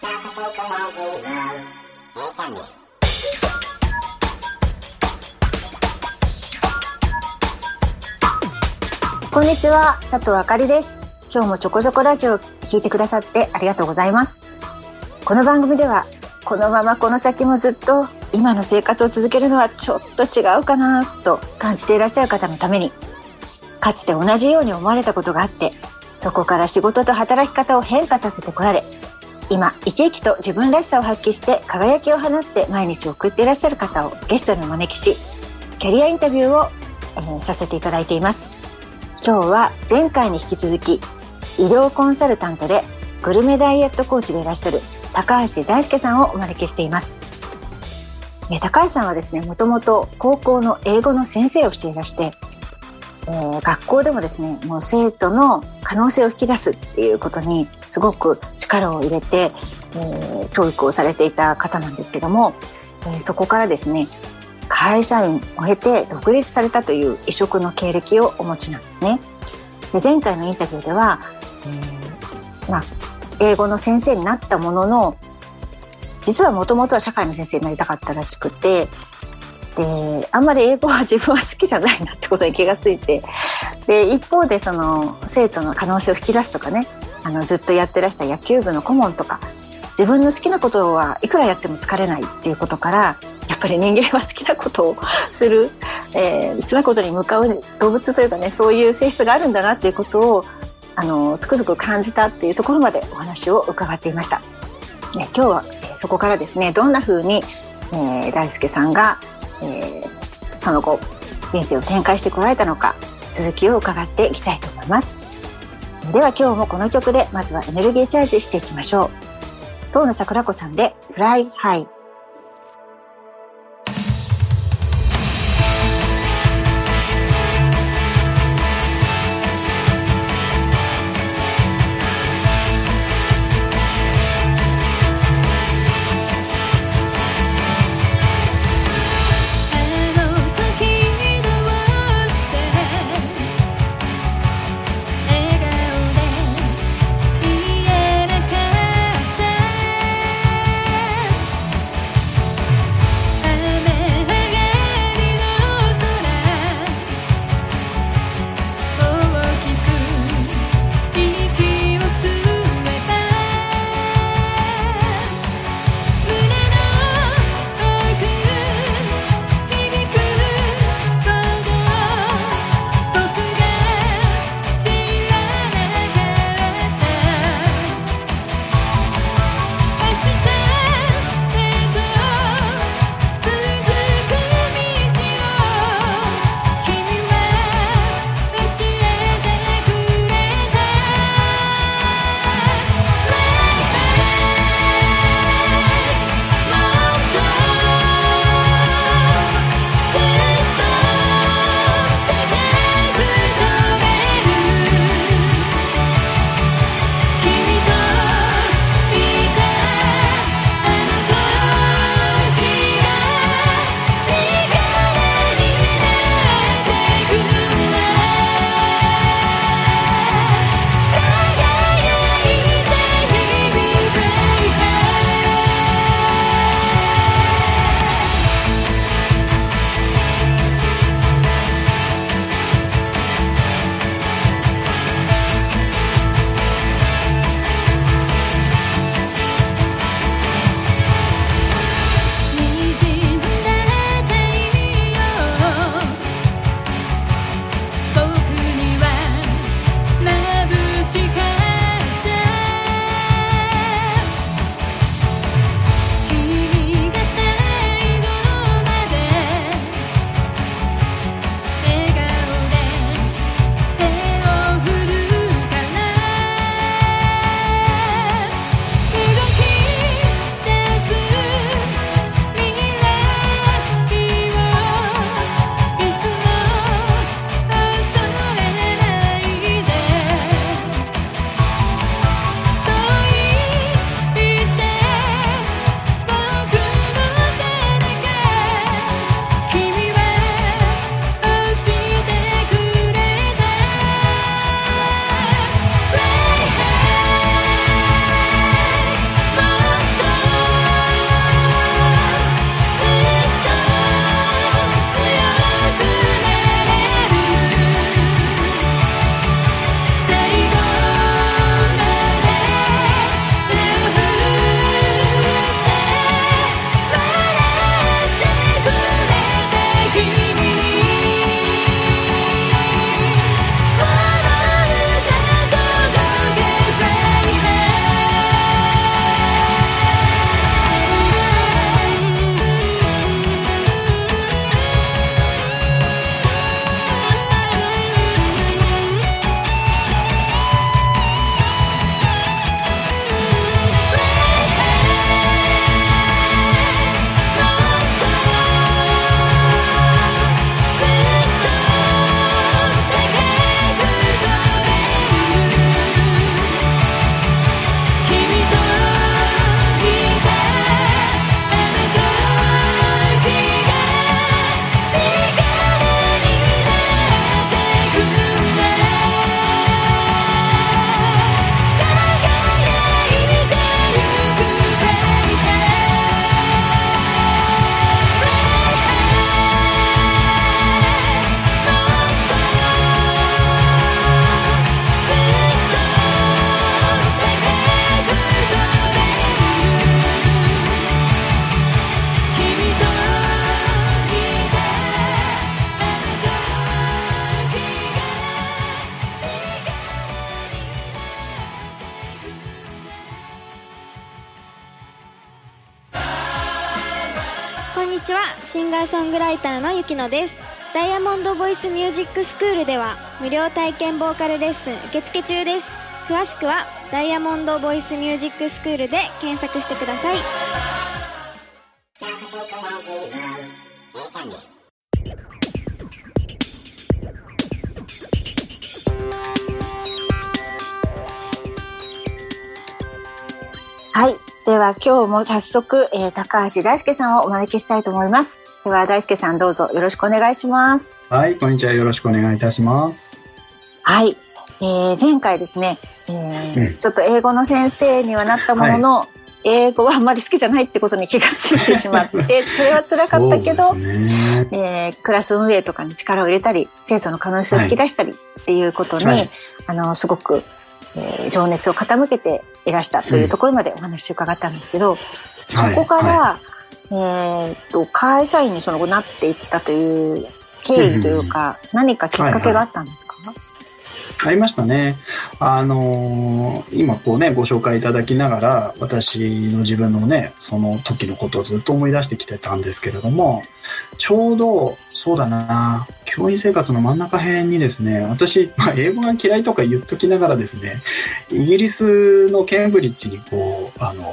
チャカチャカラジオ A チャンネルこんにちは、佐藤あかりです。今日もちょこちょこラジオを聞いてくださってありがとうございます。この番組では、このままこの先もずっと今の生活を続けるのはちょっと違うかなと感じていらっしゃる方のために、かつて同じように思われたことがあって、そこから仕事と働き方を変化させてこられ、今、生き生きと自分らしさを発揮して輝きを放って毎日送っていらっしゃる方をゲストにお招きし、キャリアインタビューを、えーさせていただいています。今日は前回に引き続き医療コンサルタントでグルメダイエットコーチでいらっしゃる高橋大輔さんをお招きしています高橋さんはですねもともと高校の英語の先生をしていらして、えー学校でもですねもう生徒の可能性を引き出すっていうことにすごく力を入れて、えー教育をされていた方なんですけども、えーそこからですね会社員を経て独立されたという異色の経歴をお持ちなんですね。で前回のインタビューでは、えーまあ、英語の先生になったものの実はもともとは社会の先生になりたかったらしくてであんまり英語は自分は好きじゃないなってことに気がついてで一方でその生徒の可能性を引き出すとかねあのずっとやってらした野球部の顧問とか自分の好きなことはいくらやっても疲れないっていうことからやっぱり人間は好きなことをする、えー好きなことに向かう動物というかねそういう性質があるんだなっていうことをあのつくづく感じたっていうところまでお話を伺っていました。ね、今日は、えそこからですねどんな風に、えー大輔さんが、えーその後人生を展開してこられたのか続きを伺っていきたいと思います。では今日もこの曲でまずはエネルギーチャージしていきましょう。遠野桜子さんで「Fly High」シンガーソングライターのゆきのです。ダイヤモンドボイスミュージックスクールでは無料体験ボーカルレッスン受付中です。詳しくはダイヤモンドボイスミュージックスクールで検索してください。はい。では今日も早速、えー高橋大輔さんをお招きしたいと思います。では大輔さんどうぞよろしくお願いします。はい、こんにちは。よろしくお願いいたします。はい。えー前回ですね、えーうんちょっと英語の先生にはなったものの、英語はあんまり好きじゃないってことに気がついてしまって、それは辛かったけど、ね。えークラス運営とかに力を入れたり、生徒の可能性を引き出したりっていうことに、はいあの、すごく、えー情熱を傾けていらしたというところまでお話を伺ったんですけど、はい。そこから、はえーっと、会社員にその後なっていったという経緯というか、何かきっかけがあったんですか、ありましたね。あのー今こうね、ご紹介いただきながら、私の自分のね、その時のことをずっと思い出してきてたんですけれども、ちょうど、そうだな、教員生活の真ん中辺にですね、私、まあ、英語が嫌いとか言っときながらですね、イギリスのケンブリッジにこう、あの、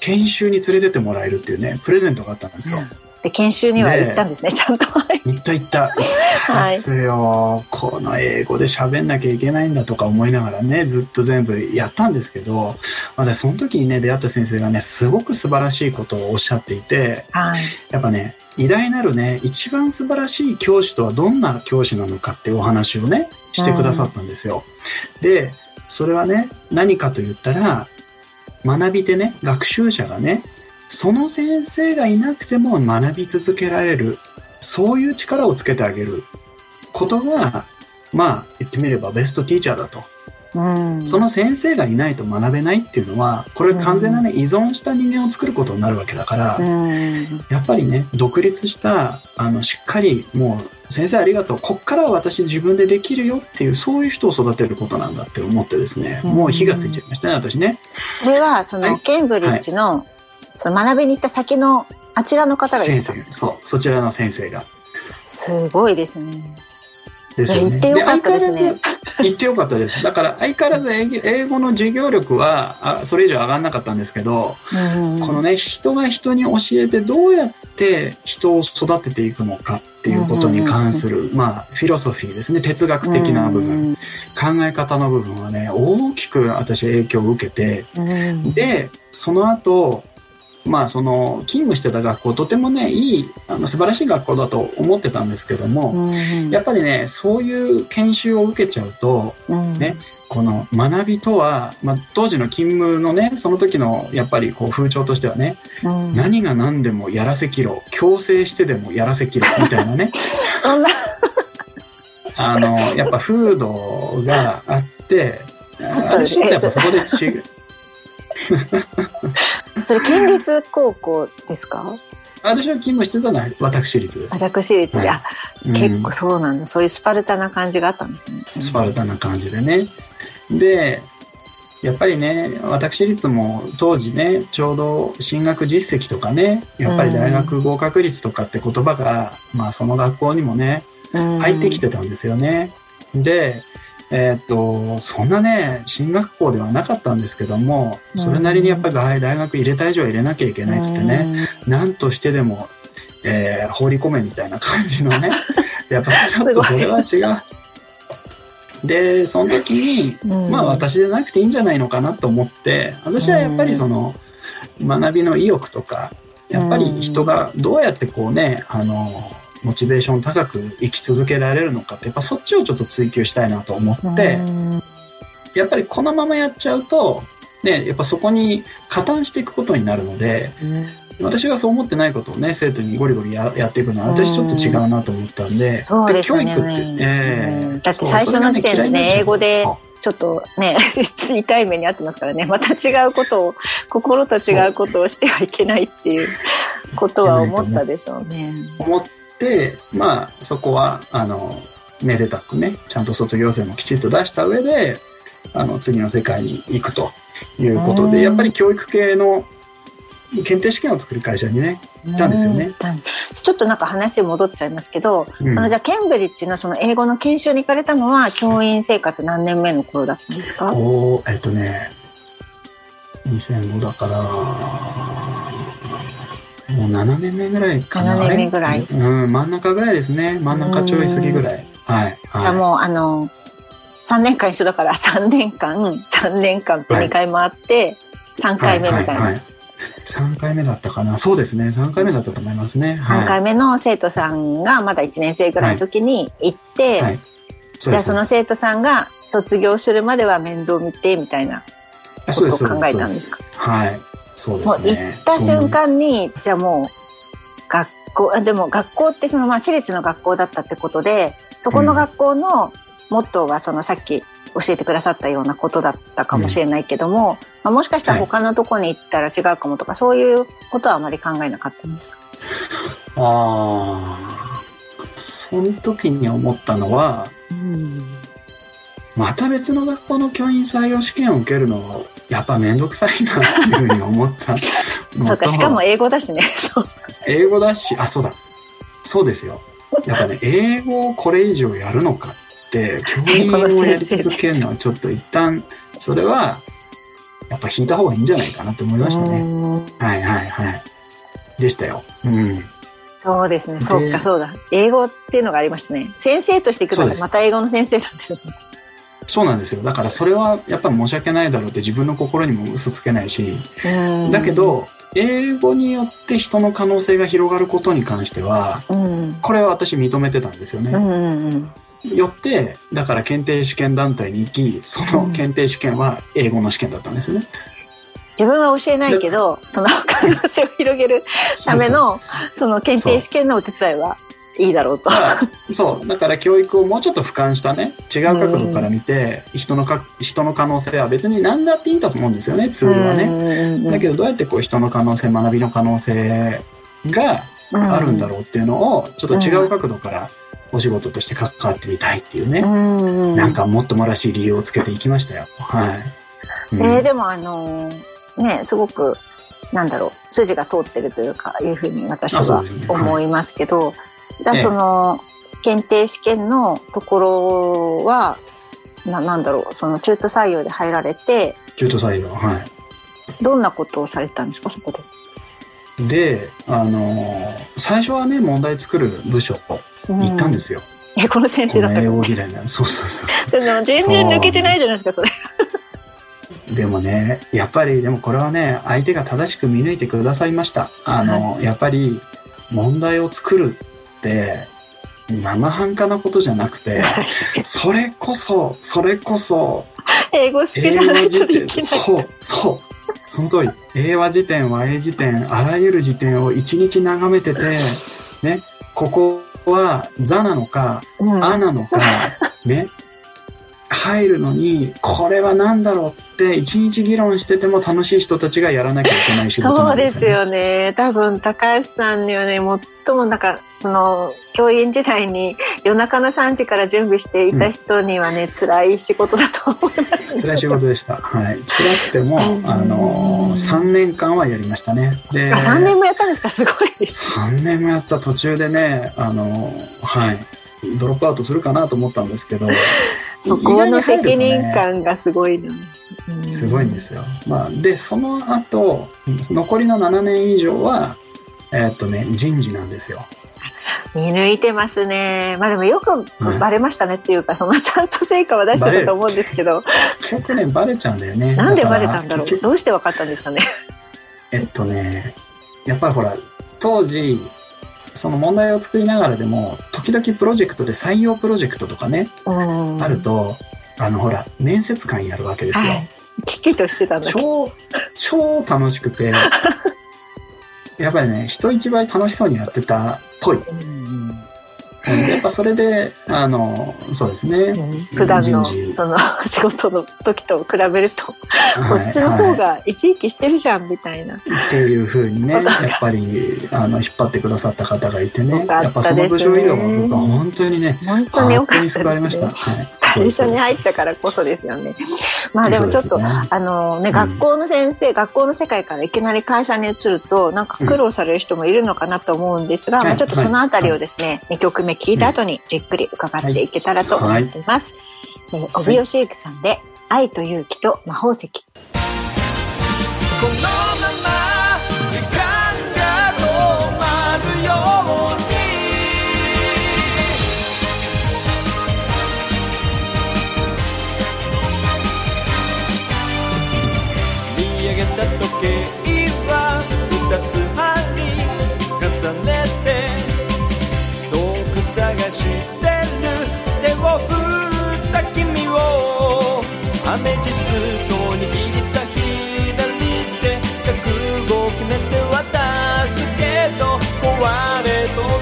研修に連れてってもらえるっていうね、プレゼントがあったんですよ。で、研修には行ったんですね、ちゃんと。行った行った。行ったですよ。この英語で喋んなきゃいけないんだとか思いながらね、ずっと全部やったんですけど、私その時にね、出会った先生がね、すごく素晴らしいことをおっしゃっていて、はい。やっぱね、偉大なるね、一番素晴らしい教師とはどんな教師なのかっていうお話をね、してくださったんですよ。で、それはね、何かと言ったら、学び手ね、学習者がね、その先生がいなくても学び続けられる、そういう力をつけてあげることが、まあ、言ってみればベストティーチャーだと。うん。その先生がいないと学べないっていうのは、これ完全なね、依存した人間を作ることになるわけだから、うん。やっぱりね、独立した、あの、しっかり、もう、先生ありがとう。こっからは私自分でできるよっていう、そういう人を育てることなんだって思ってですね、もう火がついちゃいましたね、私ね。それは、その、はいケンブリッジの、その学びに行った先の、あちらの方が先生、そう、そちらの先生が。すごいですね。ですよね。行ってよかったですね。で相変わらず、行ってよかったです。だから、相変わらず英語英語の授業力は、あそれ以上上がんなかったんですけど、うんこのね、人が人に教えてどうやって人を育てていくのかっていうことに関する、まあ、フィロソフィーですね、哲学的な部分、考え方の部分はね、大きく私影響を受けて、うん。で、その後、まあ、その、勤務してた学校、とてもね、いい、あの、素晴らしい学校だと思ってたんですけども、うんやっぱりね、そういう研修を受けちゃうと、うん。ねこの学びとは、まあ、当時の勤務のね、その時のやっぱりこう風潮としてはね、うん。何が何でもやらせきろ、強制してでもやらせきろ、みたいなね、あの、やっぱ風土があって、あ私っとやっぱそこで違う、それ県立高校ですか？私は勤務してたのは私立です。私立で、はい結構そうなんだ。そういうスパルタな感じがあったんですね。スパルタな感じでね。で、やっぱりね、私立も当時ね、ちょうど進学実績とかね、やっぱり大学合格率とかって言葉が、まあその学校にもね、うん入ってきてたんですよね。で、えーっと、そんなね、進学校ではなかったんですけども、それなりにやっぱり大大学入れた以上は入れなきゃいけないっつってね、何としてでも、えー放り込めみたいな感じのね、やっぱちょっとそれは違う。で、その時に、うん、まあ私でなくていいんじゃないのかなと思って、私はやっぱりその学びの意欲とか、やっぱり人がどうやってこうね、あの、モチベーション高く生き続けられるのかって、やっぱそっちをちょっと追求したいなと思って、うんやっぱりこのままやっちゃうと、ね、やっぱそこに加担していくことになるので、私がそう思ってないことをね、生徒にゴリゴリややっていくのは私ちょっと違うなと思ったんで、で教育って、えうん。だって最初の時点でね英語でちょっとね、痛い目に遭ってますからね。また違うことを、心と違うことをしてはいけないっていうことは思ったでしょうね。思って、まあ、そこは、あの、めでたくね、ちゃんと卒業生もきちっと出した上で、あの、次の世界に行くということうんで、やっぱり教育系の検定試験を作る会社にね、いたんですよね。うん。ちょっとなんか話戻っちゃいますけど、うんそのじゃあケンブリッジのその英語の研修に行かれたのは教員生活何年目の頃だったんですか？おーえっとね、2005だから、もう7年目ぐらいかな。7年目ぐらいうん、真ん中ぐらいですね。真ん中ちょい過ぎぐらい。はい。はもうあの、3年間一緒だから 3年間、3年間って2回回って、3い。回目みたいな。はいはいはい3回目だったかな。そうですね。3回目だったと思いますね。3はい。回目の生徒さんがまだ1年生ぐらいの時に行って、はい。そじゃあその生徒さんが卒業するまでは面倒見てみたいな。ことを考えたんですそうですはい。そうでもう行すね。った瞬間に、じゃあもう学校、あでも学校ってそのまあ私立の学校だったってことで、そこの学校のモットーはそのさっき教えてくださったようなことだったかもしれないけども、まあ、もしかしたら他のとこに行ったら違うかもとか、そういうことはあまり考えなかったんですか？ああ、その時に思ったのは、また別の学校の教員採用試験を受けるの、やっぱめんどくさいなっていうふうに思った そうか、しかも英語だしね。英語だし、あ、そうだ。そうですよ。やっぱね、英語をこれ以上やるのかって、教員をやり続けるのはちょっと一旦、それは、やっぱ引いた方がいいんじゃないかなって思いましたね。うんはいはいはい。でしたよ。うん。そうですね。でそうか、そうだ。英語っていうのがありましたね。先生として行くのまた英語の先生なんですよね。そうなんですよ。だからそれはやっぱり申し訳ないだろうって自分の心にも嘘つけないし、うんだけ、ど、英語によって人の可能性が広がることに関しては、うん。これは私認めてたんですよね。うんうんよって、だから検定試験団体に行き、その検定試験は英語の試験だったんですよね。自分は教えないけど、その可能性を広げるための、その検定試験のお手伝いはいいだろうと。そう。だから教育をもうちょっと俯瞰したね、違う角度から見て、人のか、人の可能性は別に何だっていいんだと思うんですよね、ツールはね。ねだけどどうやってこう人の可能性、学びの可能性があるんだろうっていうのを、ちょっと違う角度からお仕事として関わってみたいっていうね、うん。なんかもっともらしい理由をつけていきましたよ。はい。うんえーでもあのーね、すごく、なんだろう、筋が通ってるというか、いうふうに私は思いますけど、じゃあええその、検定試験のところは、ななんだろう、その中途採用で入られて、中途採用、はい。どんなことをされたんですか、そこで？で、あのー最初はね、問題作る部署に行ったんですよ。え、この先この英生だったの語嫌いな。そうそうそうそでも 全然抜けてないじゃないですか、それ。う。でもね、やっぱり、でもこれはね、相手が正しく見抜いてくださいました。あの、やっぱり、問題を作る生半可なことじゃなくて、それこそ、それこそ、英語好きじ英ゃない和辞典、とできない。そう、そう。その通り。英和辞典、和英辞典、あらゆる辞典を一日眺めてて、ね、ここは座なのか、うんあなのか、ね、入るのに、これは何だろうっつって、一日議論してても楽しい人たちがやらなきゃいけない仕事そなですよ、ね。うんですよね。多分、高橋さんにはね、最もなんか、その、教員時代に夜中の3時から準備していた人にはね、辛い仕事だと思います、辛い仕事でした。はい。辛くても、うんあの、3年間はやりましたね。で、あ、3年もやったんですか？すごい。3年もやった途中でね、あの、はい。ドロップアウトするかなと思ったんですけど、そこの責任感がすごいな。うんすごいんですよ。まあ、で、その後、残りの7年以上は、えーっとね、人事なんですよ。見抜いてますね。まあでもよくはいバレましたねっていうか、そのちゃんと成果は出してたと思うんですけど、結局ね、バレちゃうんだよね。なんでバレたんだろう？どうして分かったんですかね？えっとね、やっぱりほら、当時、その問題を作りながらでも、時々プロジェクトで採用プロジェクトとかね、うん。あると、あのほら、面接官やるわけですよ。はい。危機としてた。超、超楽しくて、やっぱりね、人一倍楽しそうにやってたっぽい。うんでやっぱそれで、あの、そうですね。うん普段のその仕事の時と比べると、こはいっちの方はが生き生きしてるじゃんみたいな。いっていうふうにね、やっぱり、あの、引っ張ってくださった方がいてねよ、かったやっぱその部署移動は僕は本当にね、本当に良かったです、ね。本当に救われました。はい。最初に入ったからこそですよね。まあでもちょっと、ねあのね、うん。学校の先生、学校の世界からいきなり会社に移ると、なんか苦労される人もいるのかなと思うんですが、うん。まあちょっとそのあたりをですね、2曲目聞いた後にじっくり伺っていけたらと思っています。えー帯吉行さんで、愛と勇気と魔法石。このままアメジストを握った左手覚悟を決めて渡すけど壊れそう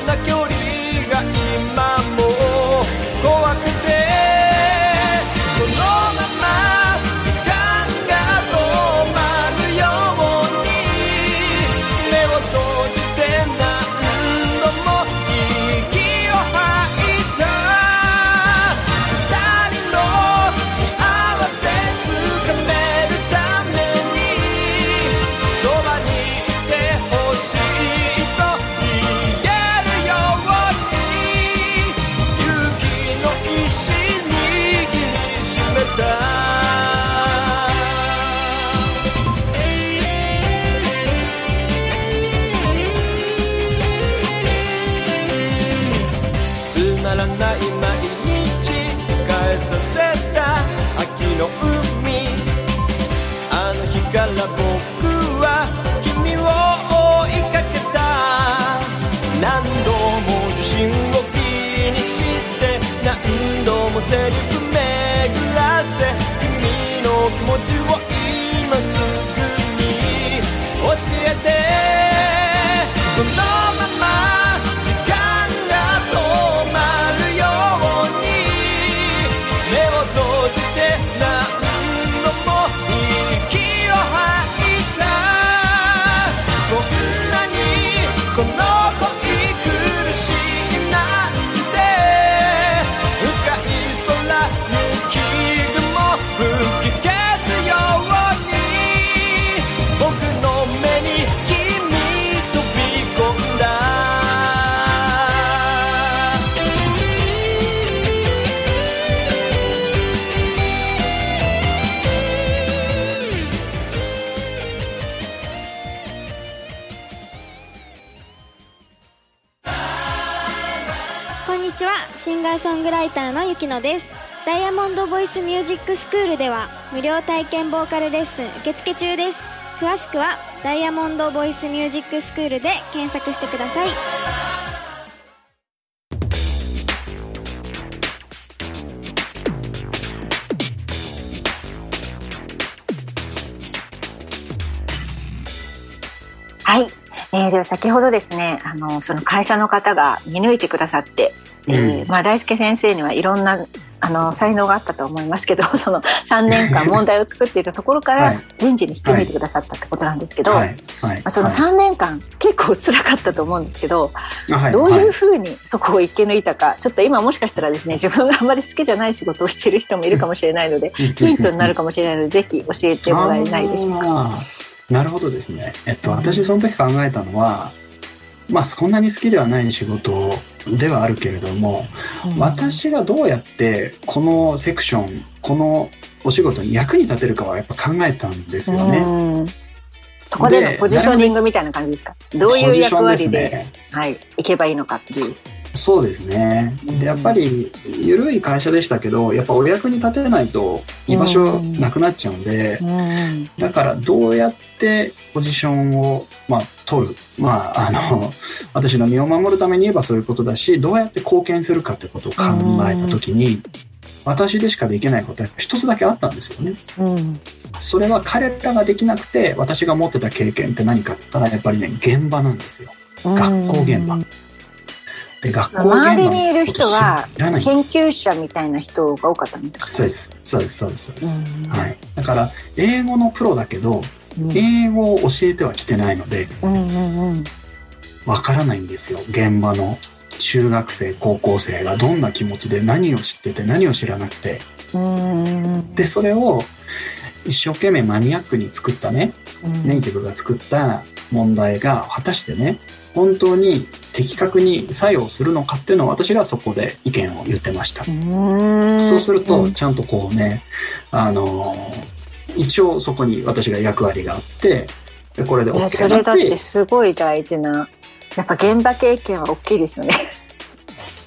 の日こんにちは。シンガーソングライターのゆきのです。ダイヤモンドボイスミュージックスクールでは無料体験ボーカルレッスン受付中です。詳しくはダイヤモンドボイスミュージックスクールで検索してください。えー、では先ほどですね、あの、その会社の方が見抜いてくださって、えーうん。まあ、大輔先生にはいろんな、あの、才能があったと思いますけど、その3年間問題を作っていたところかはらい。人事に引き抜いてくださったってことなんですけど、はい。はい。まあ、その3年間、結構辛かったと思うんですけど、はい。どういうはふうにそこを生き抜いたか、ちょっと今もしかしたらですね、自分があまり好きじゃない仕事をしている人もいるかもしれないので、いヒントになるかもしれないので、ぜひ教えてもらえないでしょうか。なるほどですね。えっと、私その時考えたのは、まあそんなに好きではない仕事ではあるけれども、私がどうやってこのセクション、このお仕事に役に立てるかはやっぱ考えたんですよね。うんそこでのポジショニングみたいな感じですか？どういう役割でねはい、行けばいいのかっていう。そうですね。でやっぱり、緩い会社でしたけど、やっぱお役に立てないと居場所なくなっちゃうんで、うんだからどうやってポジションを、まあ、取る。まあ、あの、私の身を守るために言えばそういうことだし、どうやって貢献するかってことを考えたときに、私でしかできないことは一つだけあったんですよね。うんそれは彼らができなくて、私が持ってた経験って何かっつったら、やっぱりね、現場なんですよ。学校現場。で、学校現場周りにいる人は研。究者みたいな人が多かったんですかそうです。そうです。そうです。そうです。うんはい。だから、英語のプロだけど、うん英語を教えてはきてないので、うんうんうんわからないんですよ。現場の中学生高校生がどんな気持ちで何を知ってて何を知らなくてうんでそれを一生懸命マニアックに作ったねうんネイティブが作った問題が果たしてね本当に的確に作用するのかっていうのを私がそこで意見を言ってました。うんそうすると、ちゃんとこうね、あのー一応そこに私が役割があって、でこれで OK それだってになって、すごい大事なやっぱ現場経験は大きいですよね。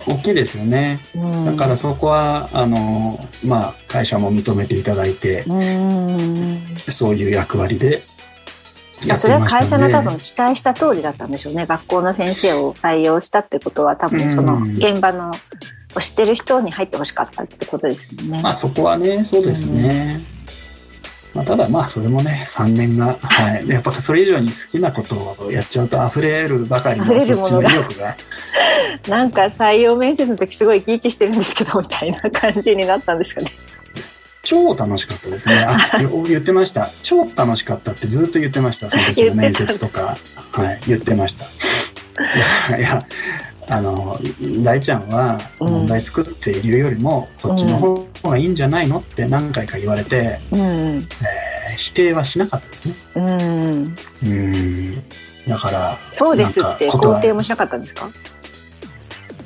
大きいですよね。うんだからそこは、あのーまあ、会社も認めていただいて、うんそういう役割でやっそれはていました会社の多分ね。期待した通りだったんでしょうね。学校の先生を採用したってことは多分そのうん現場のを知ってる人に入ってほしかったってことですよね。まあそこはね、そうですね。まあ、ただまあそれもね、3年が、はい。やっぱそれ以上に好きなことをやっちゃうと溢れるばかりの そっちの意欲が なんか採用面接の時すごい生き生きしてるんですけどみたいな感じになったんですかね。超楽しかったですね。あ、よ言ってました。超楽しかったってずっと言ってました。その時の面接とか。はい、言ってました。いや、いやあの、大ちゃんはうん問題作っているよりも、こっちの方がいいんじゃないのって何回か言われて、うん。えー否定はしなかったですね。うん。うん。だから、そうですってなんか肯定もしなかったんですか？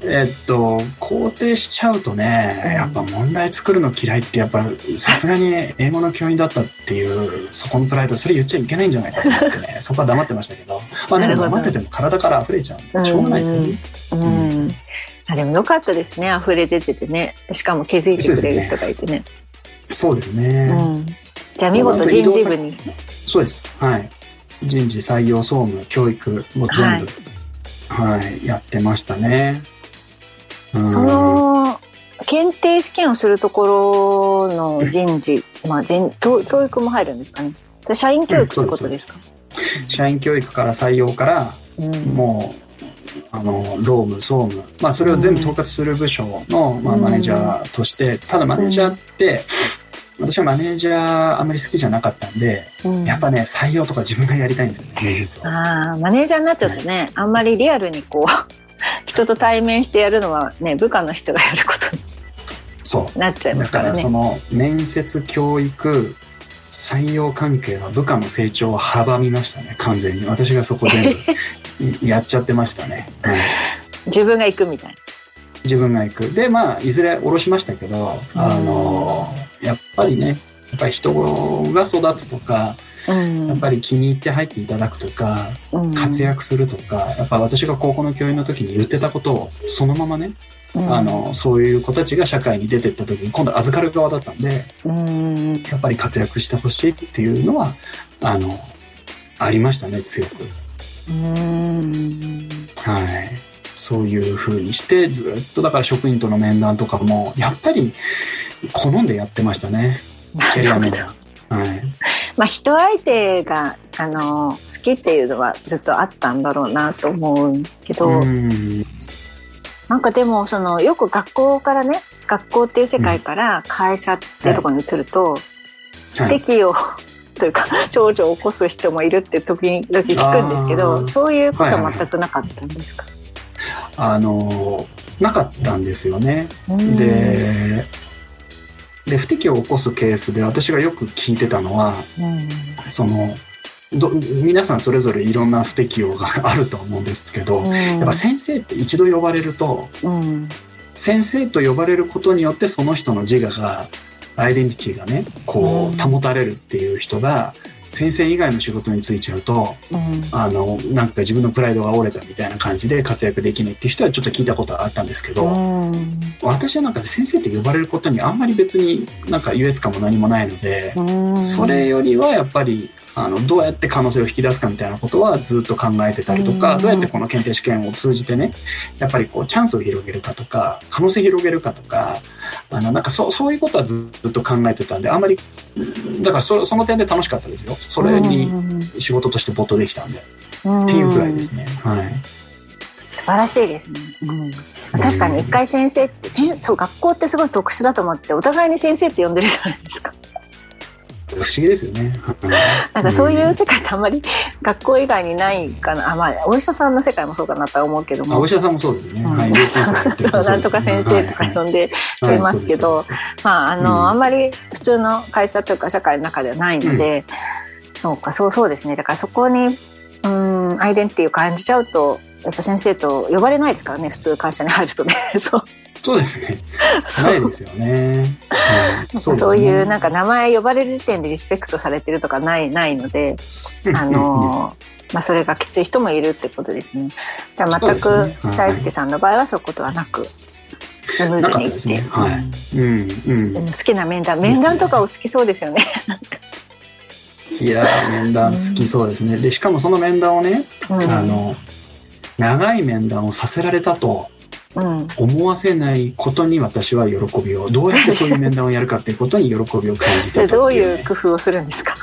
えっと、肯定しちゃうとね、うんやっぱ問題作るの嫌いって、やっぱさすがに英語の教員だったっていう、そこのプライド、それ言っちゃいけないんじゃないかと思ってね、そこは黙ってましたけど、まあでも黙ってても体から溢れちゃうしょうがないですよね。うん。あでもよかったですね。溢れ出ててね。しかも気づいてくれる人がいてね。そうですね。うん。じゃあ見事人事部に。そうです。はい。人事採用総務、教育も全部、はい、やってましたね。うん。その、検定試験をするところの人事、まあ 人、教教育も入るんですかね。それ社員教育ってことですか、社員教育から採用から、うん。もう、あの、労務、総務、まあ、それを全部統括する部署の、まあ、うんマネージャーとして、ただマネージャーって、私はマネージャーあんまり好きじゃなかったんで、うん。やっぱね、採用とか自分がやりたいんですよね、面接を。ああ、マネージャーになっちゃうとね、あんまりリアルにこう、人と対面してやるのはね、部下の人がやることにそう。なっちゃいまだかすからね。らその、面接、教育、採用関係は部下の成長を阻みましたね、完全に。私がそこ全部い やっちゃってましたね。はい自分が行くみたい自分が行く。で、まあ、いずれ下ろしましたけど、あの、やっぱりね、やっぱり人が育つとか、な。うん。やっぱり気に入って入っていただくとか、うん活躍するとか、やっぱ私が高校の教員の時に言ってたことを、そのままね、うんあの、そういう子たちが社会に出てった時に、今度預かる側だったんで、うん。やっぱり活躍してほしいっていうのは、あの、ありましたね、強く。うん。はい。そういう風にして、ずっとだから職員との面談とかも、やっぱり好んでやってましたね。キャリア面談。はい。まあ人相手が、あの、好きっていうのはずっとあったんだろうなと思うんですけど、うん。なんかでも、その、よく学校からね、学校っていう世界から会社っていうところに移ると、はい。敵を、というか、長女を起こす人もいるって時々聞くんですけど、そういうことはいははい全くなかったんですか、あの、なかったんですよね。うんで、で、不適を起こすケースで私がよく聞いてたのは、うんその、ど皆さんそれぞれいろんな不適応があると思うんですけど、やっぱ先生って一度呼ばれると、うん先生と呼ばれることによってその人の自我が、アイデンティティがね、こうん。う、保たれるっていう人が、先生以外の仕事に就いちゃうと、うん。あの、なんか自分のプライドが折れたみたいな感じで活躍できないっていう人はちょっと聞いたことがあったんですけど、うん。私はなんか先生って呼ばれることにあんまり別になんか優越感も何もないので、うん。それよりはやっぱり、あの、どうやって可能性を引き出すかみたいなことはずっと考えてたりとか、うんどうやってこの検定試験を通じてね、やっぱりこう、チャンスを広げるかとか、可能性広げるかとか、あの、なんかそう、そういうことはずずっと考えてたんで、あんまり、だからそその点で楽しかったですよ。それに仕事として没頭できたんで、うんっていうくらいですね。はい。素晴らしいですね。うん、確かに一回先生って、せんそう、学校ってすごい特殊だと思って、お互いに先生って呼んでるじゃないですか。不思議ですよね。なんかそういう世界ってあんまり学校以外にないかな。あ、まあ、お医者さんの世界もそうかなとは思うけども。あお医者さんもそうですね。なんとか先生とか呼んで人いますけど、まあ、あの、うんあんまり普通の会社というか社会の中ではないので、そうか、そうそうですね。だからそこに、うん、アイデンティティを感じちゃうと、やっぱ先生と呼ばれないですからね、普通会社に入るとね。そう。そうですね。ないですよね。はい そういうなんか名前呼ばれる時点でリスペクトされてるとかない、ないので、あの、まあそれがきつい人もいるってことですね。じゃあ全く大輔さんの場合はそういうことはなく、スムーズにいね。はい。うん、うんで。も好きな面談、面談とかお好きそうですよね。いやー、面談好きそうですね。で、しかもその面談をね、うんあの、長い面談をさせられたとうん。思わせないことに私は喜びを、どうやってそういう面談をやるかっていうことに喜びを感じでてたどうっていうね。いう工夫をするんですか？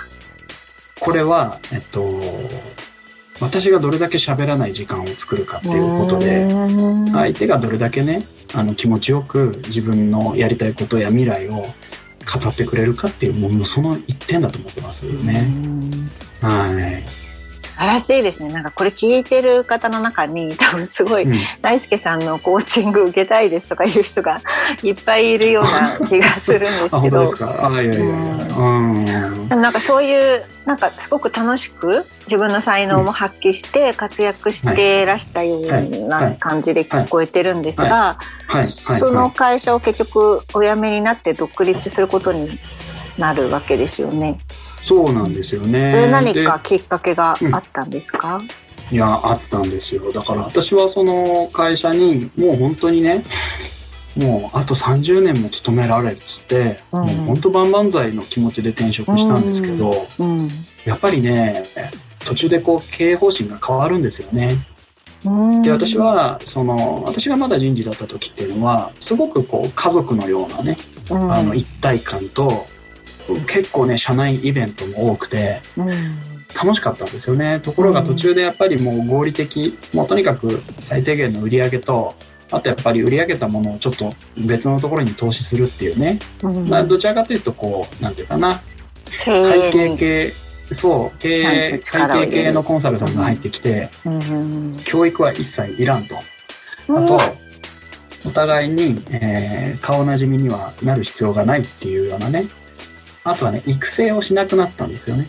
これは、えっと、私がどれだけ喋らない時間を作るかっていうことで、うん相手がどれだけね、あの気持ちよく自分のやりたいことや未来を語ってくれるかっていう、もうその一点だと思ってますよね。はい。らしいですね。なんかこれ聞いてる方の中に 多分すごいうん大輔さんのコーチング受けたいですとかいう人がいっぱいいるような気がするんですあ、けど本当です。か？あ、いやいやいや。うん。でもなんかそういう、なんかすごく楽しく自分の才能も発揮して活躍してらしたような感じで聞こえてるんですが、そのは会社を結局お辞めになって独立することになるわけですよね。い。そうなんですよね。それ何でかきっかけがあったんですか、いや、あったんですよ。だから私はその会社にもう本当にね、もうあと30年も勤められっつって、うんもう本当万々歳の気持ちで転職したんですけど、うんやっぱりね、途中でこう経営方針が変わるんですよね。うんで、私は、その、私がまだ人事だった時っていうのは、すごくこう家族のようなね、うんあの一体感と、結構ね、社内イベントも多くて、うん楽しかったんですよね。ところが途中でやっぱりもう合理的、もうとにかく最低限の売り上げと、あとやっぱり売り上げたものをちょっと別のところに投資するっていうね。うんまあどちらかというとこう、なんていうかな、経会計系、そう、経営、会計系のコンサルさんが入ってきて、うん教育は一切いらんと。あと、お互いに、えー顔なじみにはなる必要がないっていうようなね。あとはね、育成をしなくなったんですよね。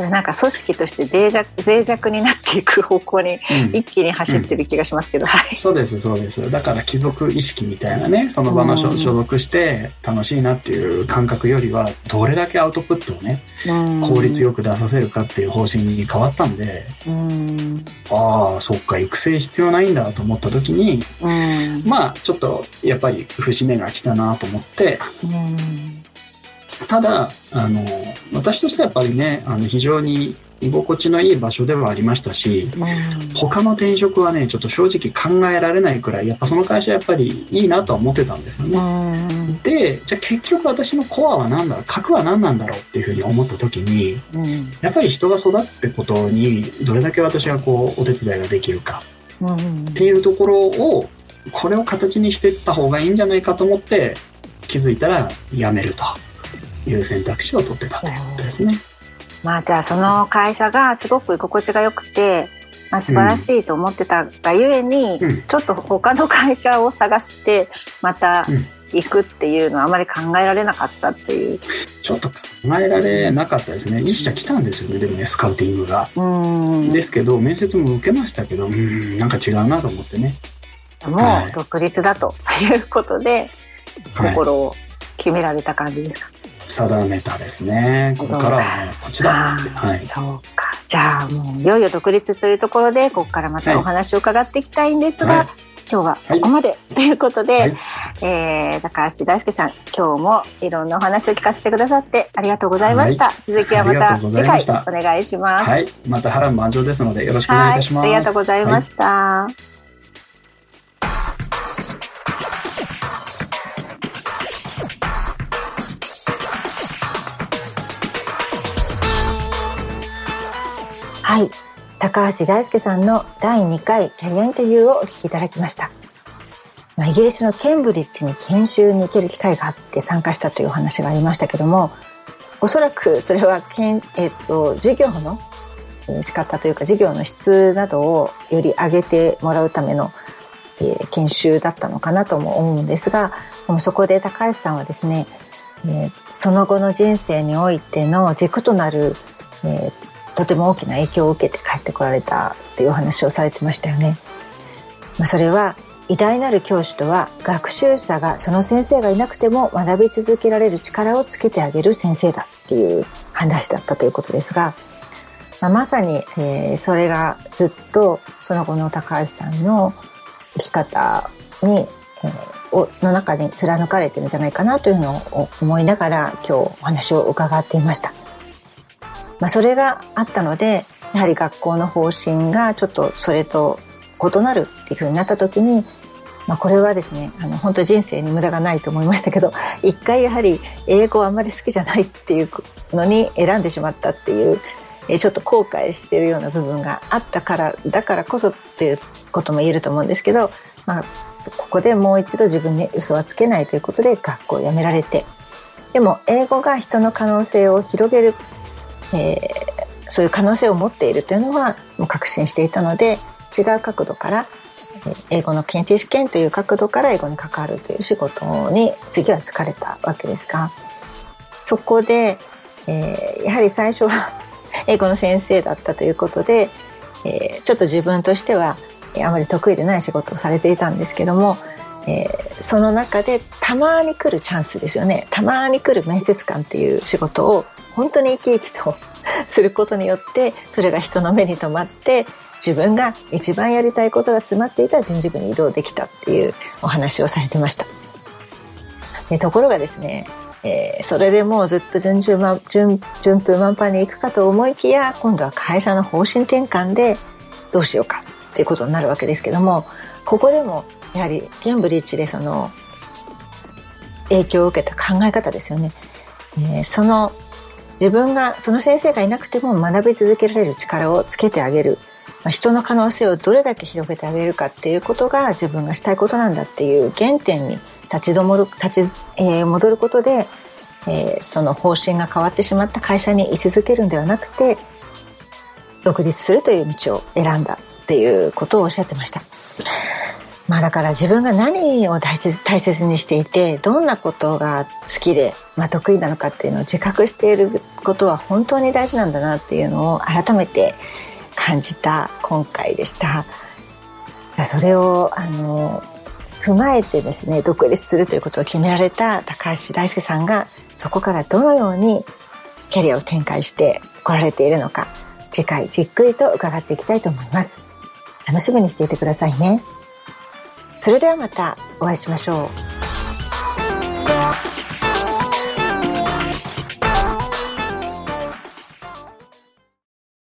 それなんか組織として脆弱脆弱になっていく方向にうん一気に走ってる気がしますけど、はい。そうです、そうです。だから貴族意識みたいなね、その場の所属して楽しいなっていう感覚よりは、どれだけアウトプットをね、効率よく出させるかっていう方針に変わったんで、うん。ああ、そっか、育成必要ないんだと思った時に、うん。まあ、ちょっと、やっぱり節目が来たなと思って、うん。ただ、あの、私としてはやっぱりね、あの、非常に居心地のいい場所ではありましたし、他の転職はね、ちょっと正直考えられないくらい、やっぱその会社やっぱりいいなとは思ってたんですようね。ん。で、じゃあ結局私のコアは何だろう、核は何なんだろうっていうふうに思った時に、うん。やっぱり人が育つってことに、どれだけ私がこう、お手伝いができるかうんっていうところを、これを形にしていった方がいいんじゃないかと思って、気づいたら辞めるという選択肢を取ってたということですね。まあじゃあその会社がすごく居心地が良くて、まあ、素晴らしいと思ってたがゆえに、うんちょっと他の会社を探してまたうん行くっていうのはあまり考えられなかったっていう。ちょっと考えられなかったですね。一社来たんですよね、でもね、スカウティングが。うん。ですけど、面接も受けましたけど、うん、なんか違うなと思ってね。もう独立だということで、はい。心を決められた感じですか。定めたですね。これからはこっちだっつって。はい。そうか。じゃあもういよいよ独立というところで、ここからまたお話を伺っていきたいんですが、はい今日はここまで、ということで、はいえー、高橋大輔さん、今日もいろんなお話を聞かせてくださってありがとうございました。続きはまた次回お願いします。はい。また波乱万丈ですので、よろしくお願いいたします。ありがとうございました。はい。高橋大輔さんの第2回キャリアインタビューをお聞きいただきました。まあ、イギリスのケンブリッジに研修に行ける機会があって参加したというお話がありましたけども、おそらくそれはけん、えっと、授業の仕方というか授業の質などをより上げてもらうための、えー、研修だったのかなとも思うんですがでもそこで高橋さんはですね、えー、その後の人生においての軸となる、えー、とても大きな影響を受けて帰ってこられたっていうお話をされてましたよね。まあ、それは偉大なる教師とは学習者がその先生がいなくても学び続けられる力をつけてあげる先生だっていう話だったということですが、まあ、まさに、えー、それがずっとその後の高橋さんの生き方に、えー、の中に貫かれてるんじゃないかなというのを思いながら今日お話を伺っていました。まあ、それがあったのでやはり学校の方針がちょっとそれと異なるっていうふうになった時にまあ、これはですねあの本当人生に無駄がないと思いましたけど 一回やはり英語あんまり好きじゃないっていうのに選んでしまったっていうちょっと後悔してるような部分があったからだからこそっていうことも言えると思うんですけど、まあ、ここでもう一度自分に嘘はつけないということで学校を辞められてでも英語が人の可能性を広げる、えー、そういう可能性を持っているというのはもう確信していたので違う角度から英語の検定試験という角度から英語に関わるという仕事に次は疲れたわけですがそこで、えー、やはり最初は 英語の先生だったということで、えー、ちょっと自分としてはあまり得意でない仕事をされていたんですけども、えー、その中でたまに来るチャンスですよね。たまに来る面接官っていう仕事を本当に生き生きとすることによってそれが人の目に留まって自分が一番やりたいことが詰まっていた人事部に移動できたっていうお話をされてました。でところがですね、えー、それでもうずっと順順順順風満帆に行くかと思いきや今度は会社の方針転換でどうしようかっていうことになるわけですけどもここでもやはりケンブリッジでその影響を受けた考え方ですよね。えー、その自分がその先生がいなくても学び続けられる力をつけてあげるま人の可能性をどれだけ広げてあげるかっていうことが自分がしたいことなんだっていう原点に立ち止まる立ち、えー、戻ることで、えー、その方針が変わってしまった会社に居続けるんではなくて独立するという道を選んだっていうことをおっしゃってました。まあだから自分が何を大切大切にしていてどんなことが好きで、まあ、得意なのかっていうのを自覚していることは本当に大事なんだなっていうのを改めて感じた今回でした。じゃそれをあの踏まえてですね独立するということを決められた高橋大輔さんがそこからどのようにキャリアを展開してこられているのか次回じっくりと伺っていきたいと思います楽しみにしていてくださいねそれではまたお会いしましょう。